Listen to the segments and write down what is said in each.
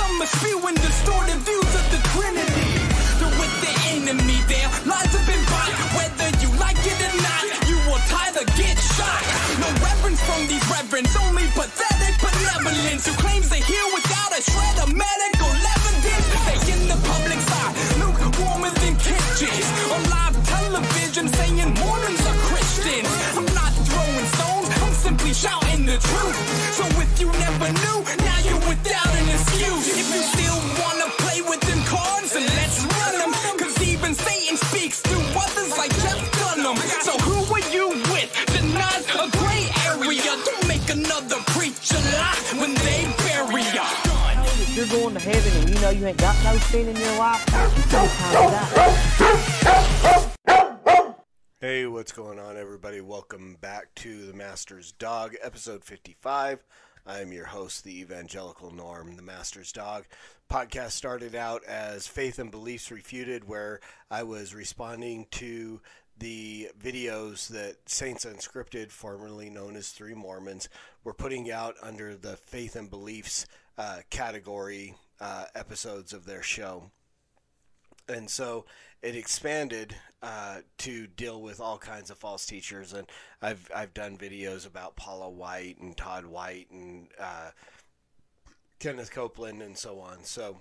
some are spewing distorted ain't got no sin in your life. Hey, what's going on, everybody? Welcome back to The Master's Dog, episode 55. I'm your host, the Evangelical Norm, The Master's Dog. Podcast started out as Faith and Beliefs Refuted, where I was responding to the videos that Saints Unscripted, formerly known as Three Mormons, were putting out under the Faith and Beliefs uh, category uh, episodes of their show. And so it expanded uh, to deal with all kinds of false teachers. And I've I've done videos about Paula White and Todd White and uh, Kenneth Copeland and so on. So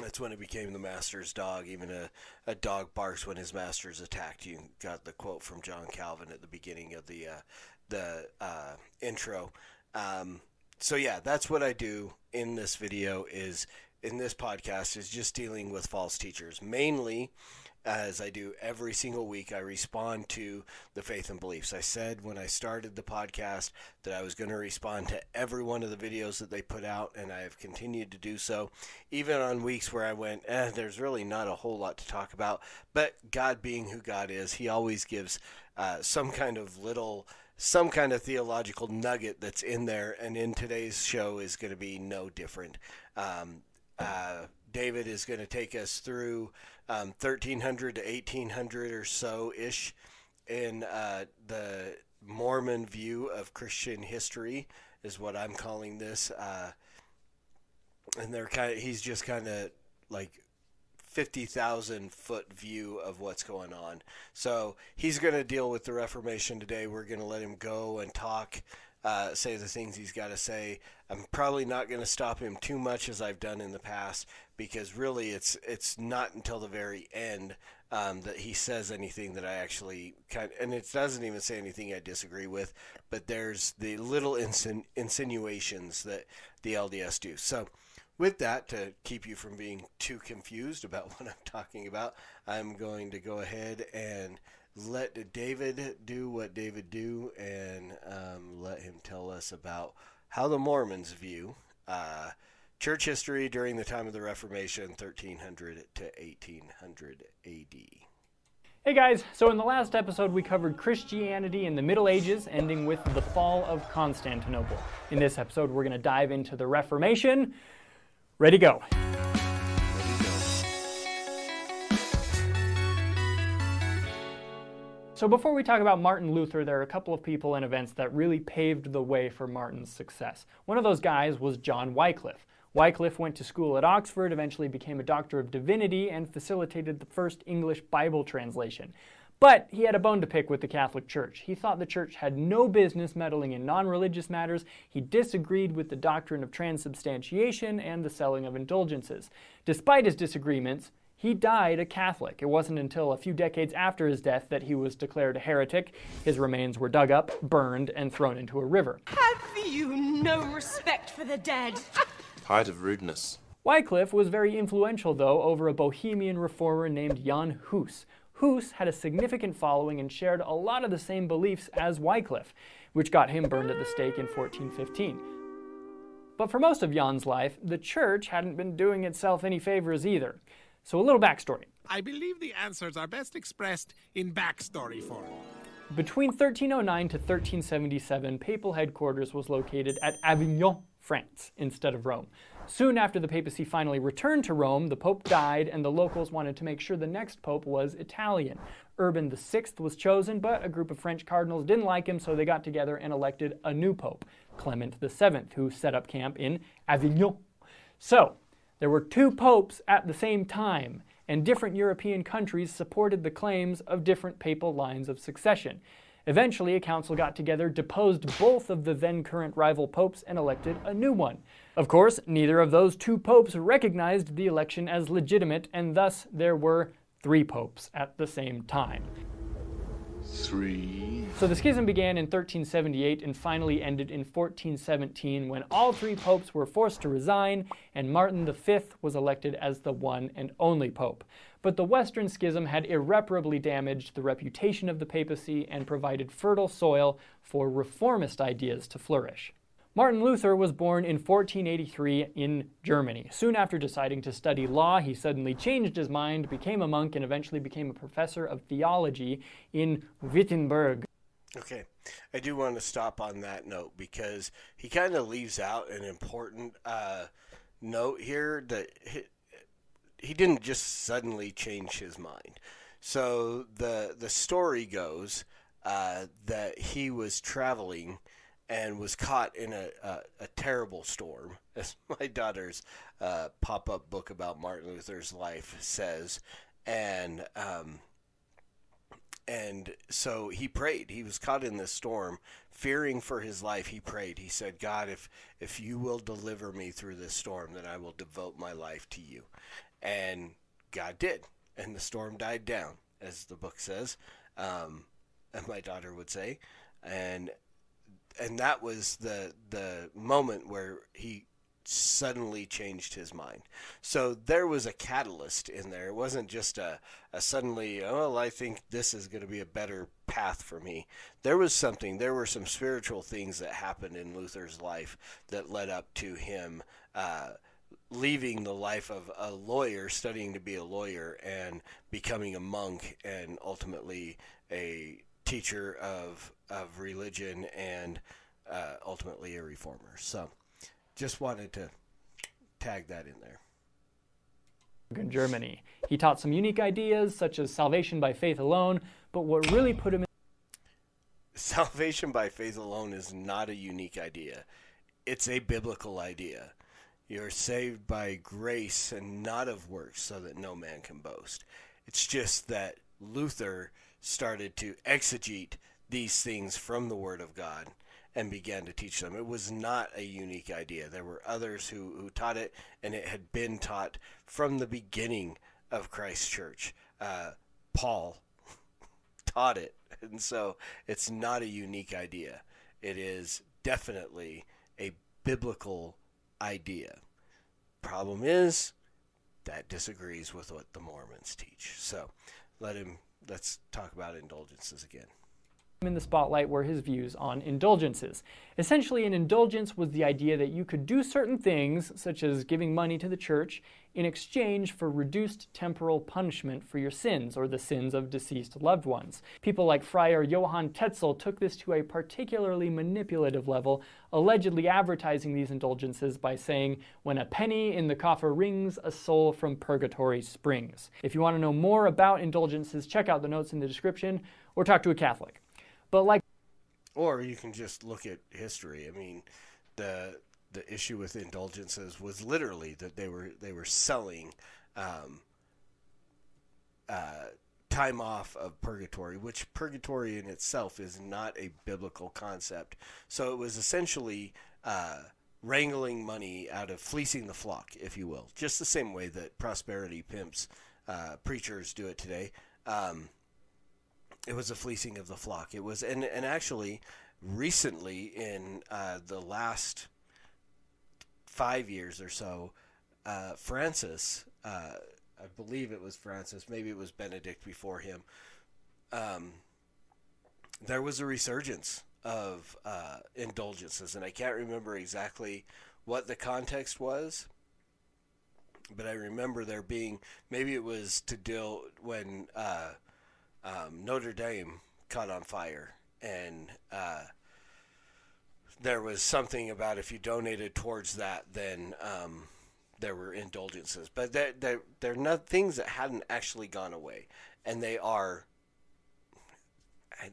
that's when it became the master's dog. Even a, a dog barks when his master's attacked you. Got the quote from John Calvin at the beginning of the uh, the uh, intro. Um, so yeah that's what I do in this video is in this podcast is just dealing with false teachers. Mainly, as I do every single week, I respond to the faith and beliefs. I said when I started the podcast that I was going to respond to every one of the videos that they put out, and I have continued to do so, even on weeks where I went, eh, there's really not a whole lot to talk about. But God being who God is, He always gives uh, some kind of little some kind of theological nugget that's in there, and in today's show is going to be no different. Um, uh, David is going to take us through um, 1300 to 1800 or so ish in uh, the Mormon view of Christian history, is what I'm calling this. Uh, and they're kind of, he's just kind of like 50,000 foot view of what's going on. So he's going to deal with the Reformation today. We're going to let him go and talk, uh, say the things he's got to say. I'm probably not going to stop him too much as I've done in the past because really it's it's not until the very end um, that he says anything that I actually kind and it doesn't even say anything I disagree with, but there's the little insin- insinuations that the LDS do. So with that, to keep you from being too confused about what I'm talking about, I'm going to go ahead and let David do what David do and um, let him tell us about how the Mormons view uh, church history during the time of the Reformation, 1300 to 1800 AD. Hey guys, so in the last episode we covered Christianity in the Middle Ages, ending with the fall of Constantinople. In this episode, we're going to dive into the Reformation. Ready, go. So, before we talk about Martin Luther, there are a couple of people and events that really paved the way for Martin's success. One of those guys was John Wycliffe. Wycliffe went to school at Oxford, eventually became a doctor of divinity, and facilitated the first English Bible translation. But he had a bone to pick with the Catholic Church. He thought the Church had no business meddling in non religious matters. He disagreed with the doctrine of transubstantiation and the selling of indulgences. Despite his disagreements, he died a Catholic. It wasn't until a few decades after his death that he was declared a heretic. His remains were dug up, burned, and thrown into a river. Have you no respect for the dead? Height of rudeness. Wycliffe was very influential, though, over a Bohemian reformer named Jan Hus. Hus had a significant following and shared a lot of the same beliefs as Wycliffe, which got him burned at the stake in 1415. But for most of Jan's life, the church hadn't been doing itself any favors either. So, a little backstory. I believe the answers are best expressed in backstory form. Between 1309 to 1377, papal headquarters was located at Avignon, France, instead of Rome. Soon after the papacy finally returned to Rome, the pope died, and the locals wanted to make sure the next pope was Italian. Urban VI was chosen, but a group of French cardinals didn't like him, so they got together and elected a new pope, Clement VII, who set up camp in Avignon. So, there were two popes at the same time, and different European countries supported the claims of different papal lines of succession. Eventually, a council got together, deposed both of the then current rival popes, and elected a new one. Of course, neither of those two popes recognized the election as legitimate, and thus there were three popes at the same time. Three. So the schism began in 1378 and finally ended in 1417 when all three popes were forced to resign and Martin V was elected as the one and only pope. But the Western Schism had irreparably damaged the reputation of the papacy and provided fertile soil for reformist ideas to flourish. Martin Luther was born in 1483 in Germany. Soon after deciding to study law, he suddenly changed his mind, became a monk, and eventually became a professor of theology in Wittenberg. Okay, I do want to stop on that note because he kind of leaves out an important uh, note here that he, he didn't just suddenly change his mind. So the the story goes uh, that he was traveling and was caught in a, a, a terrible storm, as my daughter's uh, pop up book about Martin Luther's life says. And um, and so he prayed. He was caught in this storm, fearing for his life. He prayed. He said, "God, if if you will deliver me through this storm, then I will devote my life to you." And God did, and the storm died down, as the book says, um, and my daughter would say, and and that was the the moment where he suddenly changed his mind. So there was a catalyst in there. It wasn't just a, a suddenly, oh, well, I think this is going to be a better path for me. There was something, there were some spiritual things that happened in Luther's life that led up to him uh, leaving the life of a lawyer, studying to be a lawyer, and becoming a monk, and ultimately a teacher of of religion and uh, ultimately a reformer. So, just wanted to tag that in there. In Germany, he taught some unique ideas such as salvation by faith alone. But what really put him in salvation by faith alone is not a unique idea; it's a biblical idea. You're saved by grace and not of works, so that no man can boast. It's just that Luther started to exegete these things from the Word of God and began to teach them. It was not a unique idea. There were others who, who taught it, and it had been taught from the beginning of Christ Church. Uh, Paul taught it, and so it's not a unique idea. It is definitely a biblical idea. Problem is, that disagrees with what the Mormons teach. So let him let's talk about indulgences again. In the spotlight were his views on indulgences. Essentially, an indulgence was the idea that you could do certain things, such as giving money to the church, in exchange for reduced temporal punishment for your sins or the sins of deceased loved ones. People like Friar Johann Tetzel took this to a particularly manipulative level, allegedly advertising these indulgences by saying, When a penny in the coffer rings, a soul from purgatory springs. If you want to know more about indulgences, check out the notes in the description or talk to a Catholic. But like, or you can just look at history. I mean, the the issue with indulgences was literally that they were they were selling um, uh, time off of purgatory, which purgatory in itself is not a biblical concept. So it was essentially uh, wrangling money out of fleecing the flock, if you will, just the same way that prosperity pimps uh, preachers do it today. Um, it was a fleecing of the flock. It was, and and actually, recently in uh, the last five years or so, uh, Francis, uh, I believe it was Francis, maybe it was Benedict before him. Um, there was a resurgence of uh, indulgences, and I can't remember exactly what the context was, but I remember there being maybe it was to deal when uh, um, Notre Dame caught on fire, and uh, there was something about if you donated towards that, then um, there were indulgences. But they're, they're, they're not things that hadn't actually gone away, and they are.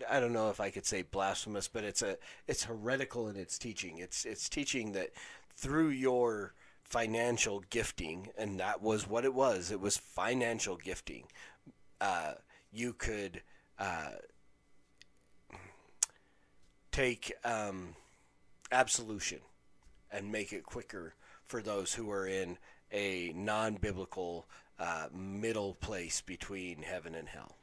I, don't know if I could say blasphemous, but it's a it's heretical in its teaching. It's it's teaching that through your financial gifting, and that was what it was. It was financial gifting. Uh, you could uh, take um, absolution and make it quicker for those who are in a non biblical uh, middle place between heaven and hell.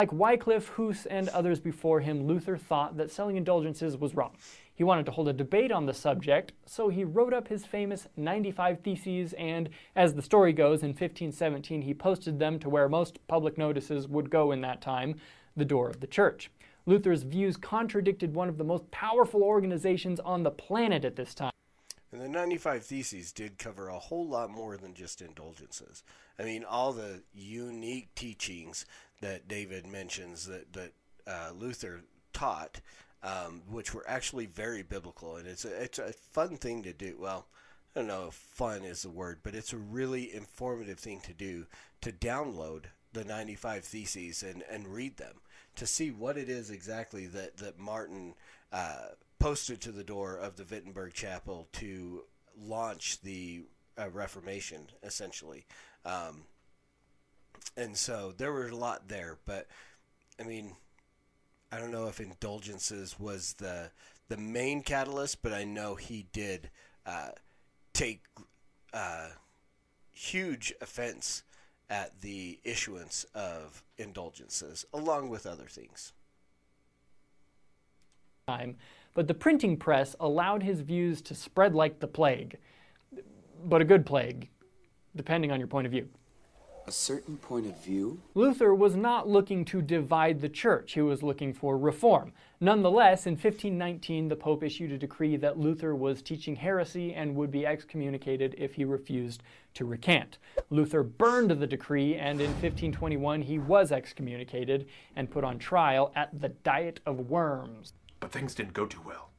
Like Wycliffe, Huss, and others before him, Luther thought that selling indulgences was wrong. He wanted to hold a debate on the subject, so he wrote up his famous 95 Theses, and as the story goes, in 1517 he posted them to where most public notices would go in that time the door of the church. Luther's views contradicted one of the most powerful organizations on the planet at this time. And the 95 Theses did cover a whole lot more than just indulgences. I mean, all the unique teachings that David mentions that, that uh, Luther taught um, which were actually very biblical, and it's a, it's a fun thing to do. Well, I don't know if fun is the word, but it's a really informative thing to do to download the 95 Theses and, and read them to see what it is exactly that, that Martin uh, posted to the door of the Wittenberg Chapel to launch the uh, Reformation, essentially. Um, and so there was a lot there, but I mean, I don't know if indulgences was the the main catalyst, but I know he did uh, take uh, huge offense at the issuance of indulgences, along with other things. Time, but the printing press allowed his views to spread like the plague, but a good plague, depending on your point of view a certain point of view? Luther was not looking to divide the church, he was looking for reform. Nonetheless, in 1519, the Pope issued a decree that Luther was teaching heresy and would be excommunicated if he refused to recant. Luther burned the decree, and in 1521, he was excommunicated and put on trial at the Diet of Worms. But things didn't go too well.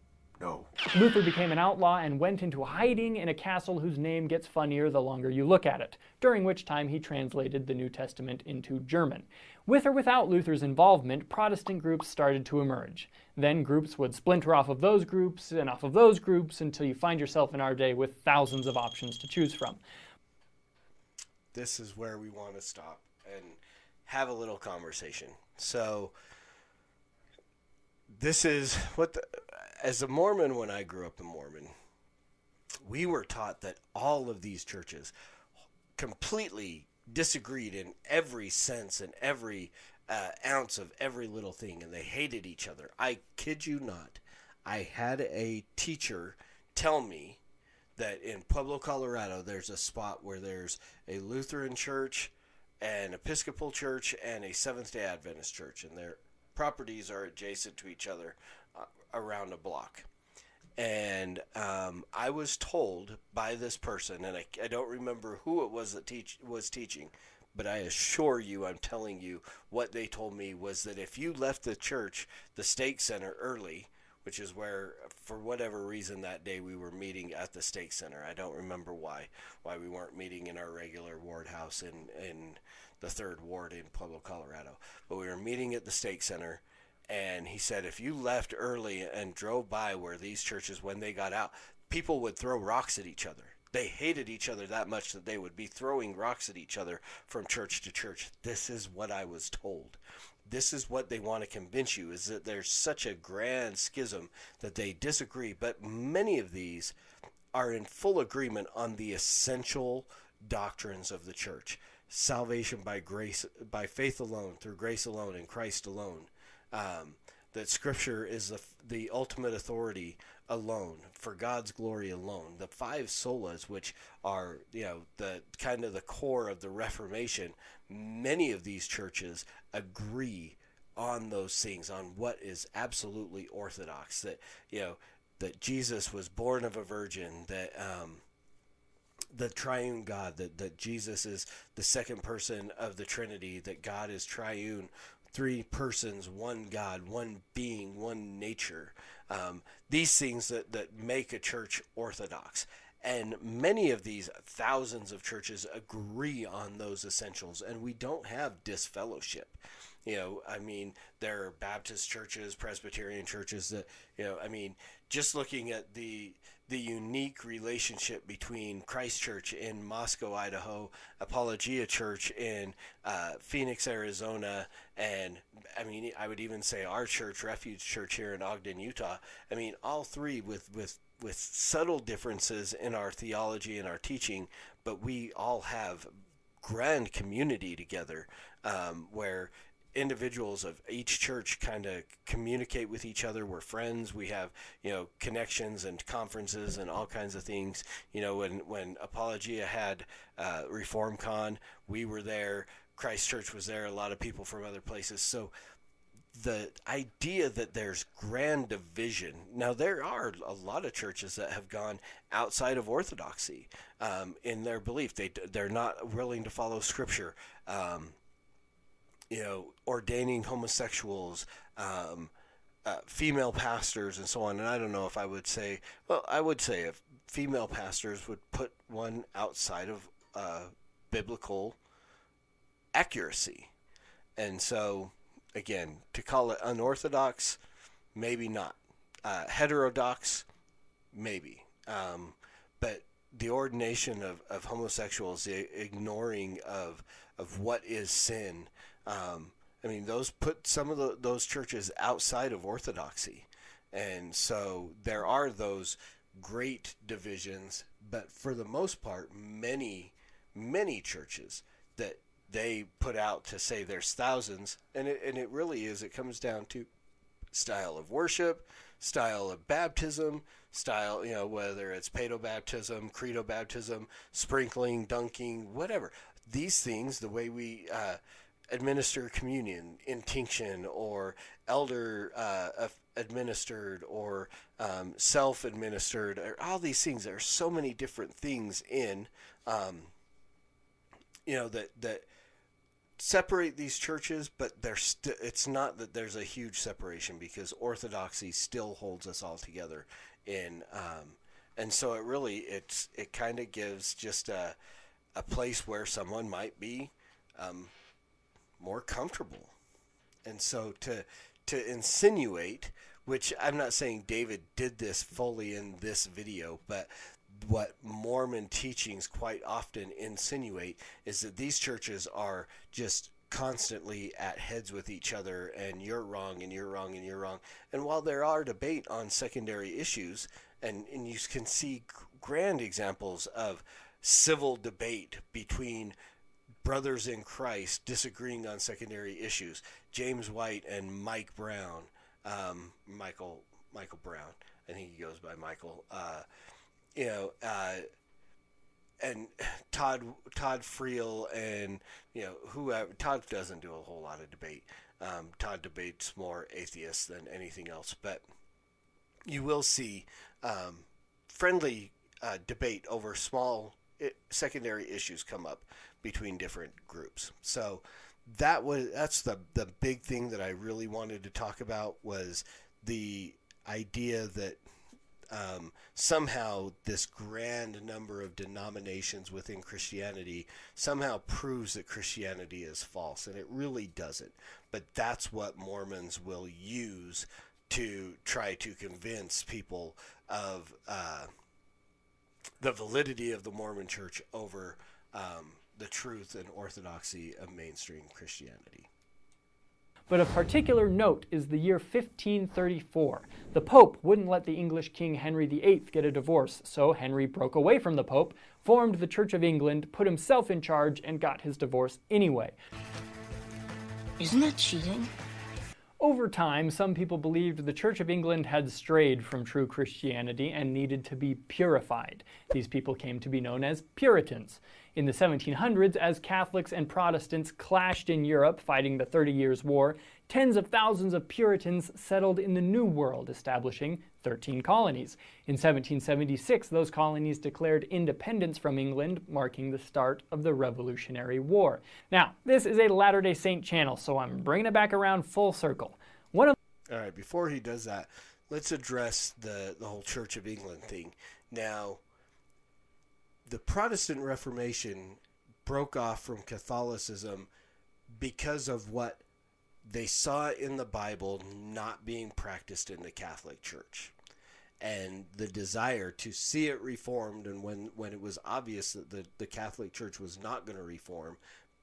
No. Luther became an outlaw and went into hiding in a castle whose name gets funnier the longer you look at it, during which time he translated the New Testament into German. With or without Luther's involvement, Protestant groups started to emerge. Then groups would splinter off of those groups and off of those groups until you find yourself in our day with thousands of options to choose from. This is where we want to stop and have a little conversation. So, this is what the, as a Mormon, when I grew up a Mormon, we were taught that all of these churches completely disagreed in every sense and every uh, ounce of every little thing, and they hated each other. I kid you not. I had a teacher tell me that in Pueblo, Colorado, there's a spot where there's a Lutheran church, an Episcopal church, and a Seventh day Adventist church, and they're properties are adjacent to each other uh, around a block. And um, I was told by this person, and I, I don't remember who it was that teach was teaching, but I assure you, I'm telling you, what they told me was that if you left the church, the stake center early, which is where, for whatever reason, that day we were meeting at the stake center. I don't remember why, why we weren't meeting in our regular ward house in in the third ward in Pueblo, Colorado, but we were meeting at the stake center. And he said, if you left early and drove by where these churches, when they got out, people would throw rocks at each other they hated each other that much that they would be throwing rocks at each other from church to church. This is what I was told. This is what they want to convince you is that there's such a grand schism that they disagree, but many of these are in full agreement on the essential doctrines of the church. Salvation by grace, by faith alone, through grace alone, in Christ alone. Um, that Scripture is the, the ultimate authority alone for God's glory alone. The five solas, which are you know the kind of the core of the Reformation, many of these churches agree on those things, on what is absolutely orthodox. That you know that Jesus was born of a virgin. That um, the triune God, that, that Jesus is the second person of the Trinity, that God is triune, three persons, one God, one being, one nature. Um, these things that, that make a church orthodox. And many of these thousands of churches agree on those essentials, and we don't have disfellowship. You know, I mean, there are Baptist churches, Presbyterian churches that, you know, I mean, just looking at the the unique relationship between Christ Church in Moscow, Idaho, Apologia Church in uh, Phoenix, Arizona, and I mean, I would even say our church, Refuge Church here in Ogden, Utah. I mean, all three with with with subtle differences in our theology and our teaching, but we all have grand community together um, where individuals of each church kind of communicate with each other. We're friends. We have you know connections and conferences and all kinds of things. You know when when Apologia had uh, ReformCon, we were there. Christ Church was there. A lot of people from other places. So the idea that there's grand division. Now, there are a lot of churches that have gone outside of orthodoxy um, in their belief. They they're not willing to follow Scripture. Um, you know, ordaining homosexuals, um, uh, female pastors, and so on. And I don't know if I would say, well, I would say if female pastors would put one outside of uh, biblical accuracy. And so, again, to call it unorthodox, maybe not. Uh, heterodox, maybe. Um, but the ordination of, of homosexuals, the ignoring of, of what is sin, um, I mean, those put some of the, those churches outside of orthodoxy. And so there are those great divisions, but for the most part, many, many churches that they put out to say there's thousands, and it, and it really is, it comes down to style of worship, style of baptism, style, you know, whether it's paedo baptism, credo baptism, sprinkling, dunking, whatever. These things, the way we uh, administer communion, intinction, or elder uh, administered, or um, self administered, or all these things. There are so many different things in, um, you know, that that separate these churches, but there's st- it's not that there's a huge separation because orthodoxy still holds us all together in um, and so it really it's it kind of gives just a a place where someone might be um, more comfortable and so to to insinuate which I'm not saying David did this fully in this video but what Mormon teachings quite often insinuate is that these churches are just constantly at heads with each other and you're wrong and you're wrong and you're wrong. And while there are debate on secondary issues and, and you can see grand examples of civil debate between brothers in Christ disagreeing on secondary issues, James White and Mike Brown, um, Michael Michael Brown, I think he goes by Michael. Uh, you know, uh, and Todd Todd Friel and you know whoever Todd doesn't do a whole lot of debate. Um, Todd debates more atheists than anything else, but you will see um, friendly uh, debate over small secondary issues come up between different groups. So that was that's the the big thing that I really wanted to talk about was the idea that um, somehow this grand number of denominations within Christianity somehow proves that Christianity is false, and it really doesn't. But that's what Mormons will use to try to convince people of uh, the validity of the Mormon Church over um, the truth and orthodoxy of mainstream Christianity. But of particular note is the year 1534. The Pope wouldn't let the English King Henry VIII get a divorce, so Henry broke away from the Pope, formed the Church of England, put himself in charge, and got his divorce anyway. Isn't that cheating? Over time, some people believed the Church of England had strayed from true Christianity and needed to be purified. These people came to be known as Puritans. In the 1700s, as Catholics and Protestants clashed in Europe fighting the Thirty Years' War, tens of thousands of Puritans settled in the New World, establishing 13 colonies. In 1776, those colonies declared independence from England, marking the start of the Revolutionary War. Now, this is a Latter day Saint channel, so I'm bringing it back around full circle. One of All right, before he does that, let's address the, the whole Church of England thing. Now, the Protestant Reformation broke off from Catholicism because of what they saw in the Bible not being practiced in the Catholic Church. And the desire to see it reformed, and when, when it was obvious that the, the Catholic Church was not going to reform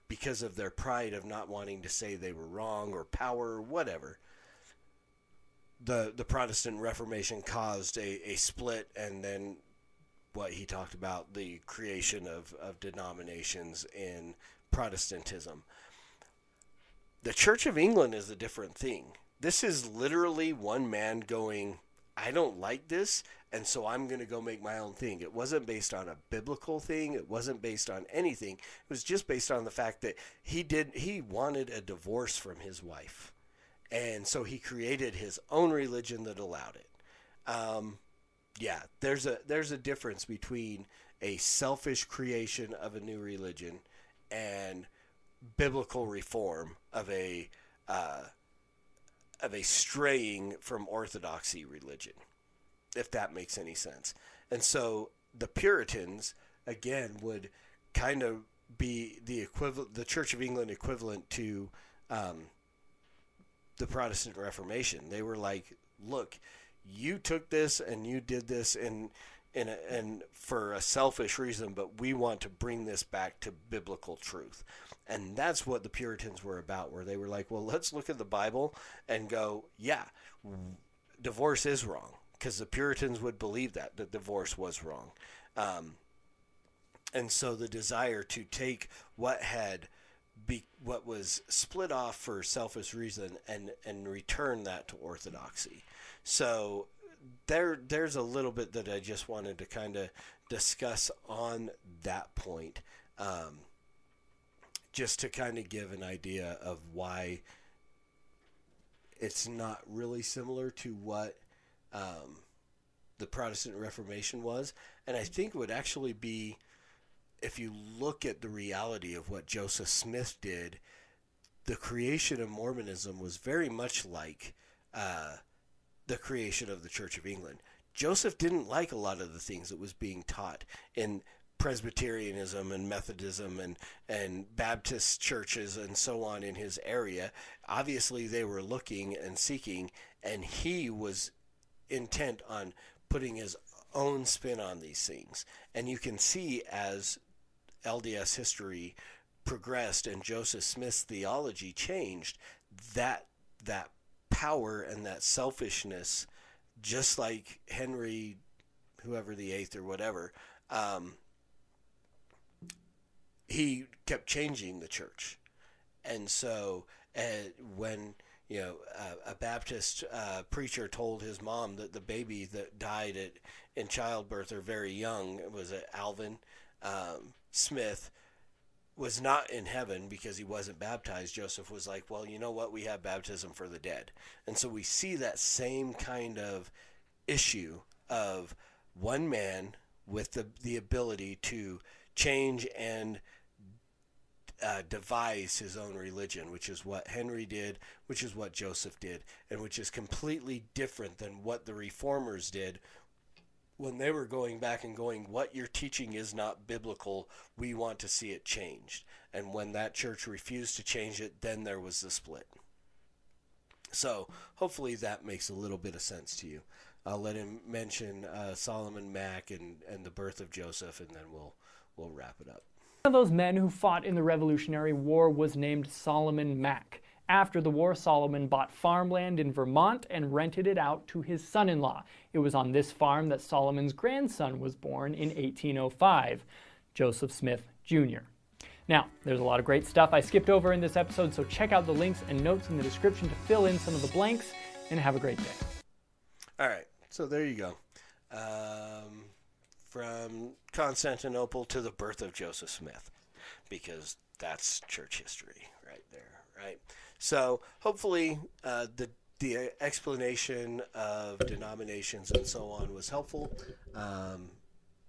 because of their pride of not wanting to say they were wrong or power or whatever, the, the Protestant Reformation caused a, a split and then what he talked about the creation of, of denominations in Protestantism. The Church of England is a different thing. This is literally one man going, I don't like this, and so I'm going to go make my own thing. It wasn't based on a biblical thing. It wasn't based on anything. It was just based on the fact that he did he wanted a divorce from his wife, and so he created his own religion that allowed it. Um, yeah, there's a there's a difference between a selfish creation of a new religion and biblical reform of a uh, of a straying from orthodoxy religion, if that makes any sense. And so the Puritans again would kind of be the equivalent, the Church of England equivalent to um, the Protestant Reformation. They were like, look you took this and you did this in and for a selfish reason, but we want to bring this back to biblical truth. And that's what the Puritans were about, where they were like, well, let's look at the Bible and go, yeah, divorce is wrong. Because the Puritans would believe that, that divorce was wrong. Um, and so the desire to take what had be, what was split off for selfish reason and, and return that to orthodoxy. So there there's a little bit that I just wanted to kind of discuss on that point, um, just to kind of give an idea of why it's not really similar to what um, the Protestant Reformation was, and I think it would actually be if you look at the reality of what Joseph Smith did. The creation of Mormonism was very much like uh, the creation of the Church of England. Joseph didn't like a lot of the things that was being taught in Presbyterianism and Methodism and, and Baptist churches and so on in his area. Obviously, they were looking and seeking, and he was intent on putting his own spin on these things. And you can see as LDS history progressed and Joseph Smith's theology changed, that that power and that selfishness, just like Henry, whoever the eighth or whatever, um, he kept changing the church. And so uh, when you know uh, a Baptist uh, preacher told his mom that the baby that died at in childbirth or very young was Alvin um, Smith was not in heaven because he wasn't baptized, Joseph was like, well, you know what? We have baptism for the dead. And so we see that same kind of issue of one man with the, the ability to change and uh, devise his own religion, which is what Henry did, which is what Joseph did, and which is completely different than what the reformers did when they were going back and going, What you're teaching is not biblical. We want to see it changed. And when that church refused to change it, then there was the split. So hopefully that makes a little bit of sense to you. I'll let him mention uh, Solomon Mack and, and the birth of Joseph, and then we'll we'll wrap it up. One of those men who fought in the Revolutionary War was named Solomon Mack. After the war, Solomon bought farmland in Vermont and rented it out to his son in law. It was on this farm that Solomon's grandson was born in 1805, Joseph Smith Jr. Now, there's a lot of great stuff I skipped over in this episode, so check out the links and notes in the description to fill in some of the blanks, and have a great day. All right, so there you go. Um, from Constantinople to the birth of Joseph Smith, because that's church history right there, right? So hopefully uh, the the explanation of denominations and so on was helpful. Um,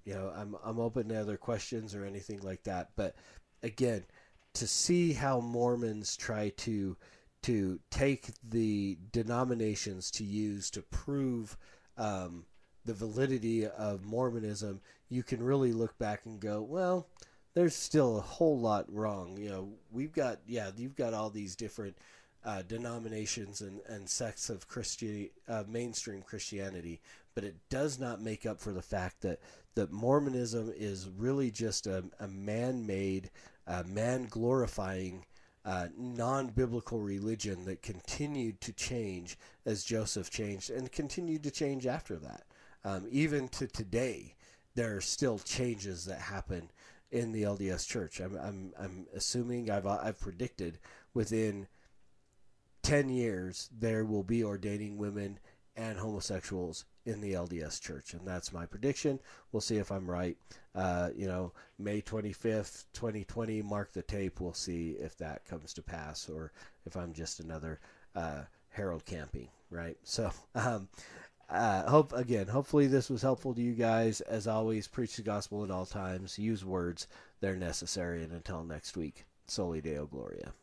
you know, I'm I'm open to other questions or anything like that. But again, to see how Mormons try to to take the denominations to use to prove um, the validity of Mormonism, you can really look back and go, well, there's still a whole lot wrong. You know, we've got yeah, you've got all these different uh, denominations and, and sects of Christian uh, mainstream Christianity, but it does not make up for the fact that that Mormonism is really just a, a man-made, uh, man-glorifying. Uh, non-biblical religion that continued to change as Joseph changed and continued to change after that. Um, even to today, there are still changes that happen in the LDS Church. I'm I'm, I'm assuming I've I've predicted within ten years there will be ordaining women and homosexuals in the LDS Church, and that's my prediction. We'll see if I'm right. Uh, you know, May 25th, 2020, mark the tape. We'll see if that comes to pass, or if I'm just another uh, Harold Camping, right? So. Um, uh, hope again. Hopefully, this was helpful to you guys. As always, preach the gospel at all times. Use words; they're necessary. And until next week, Soli Deo Gloria.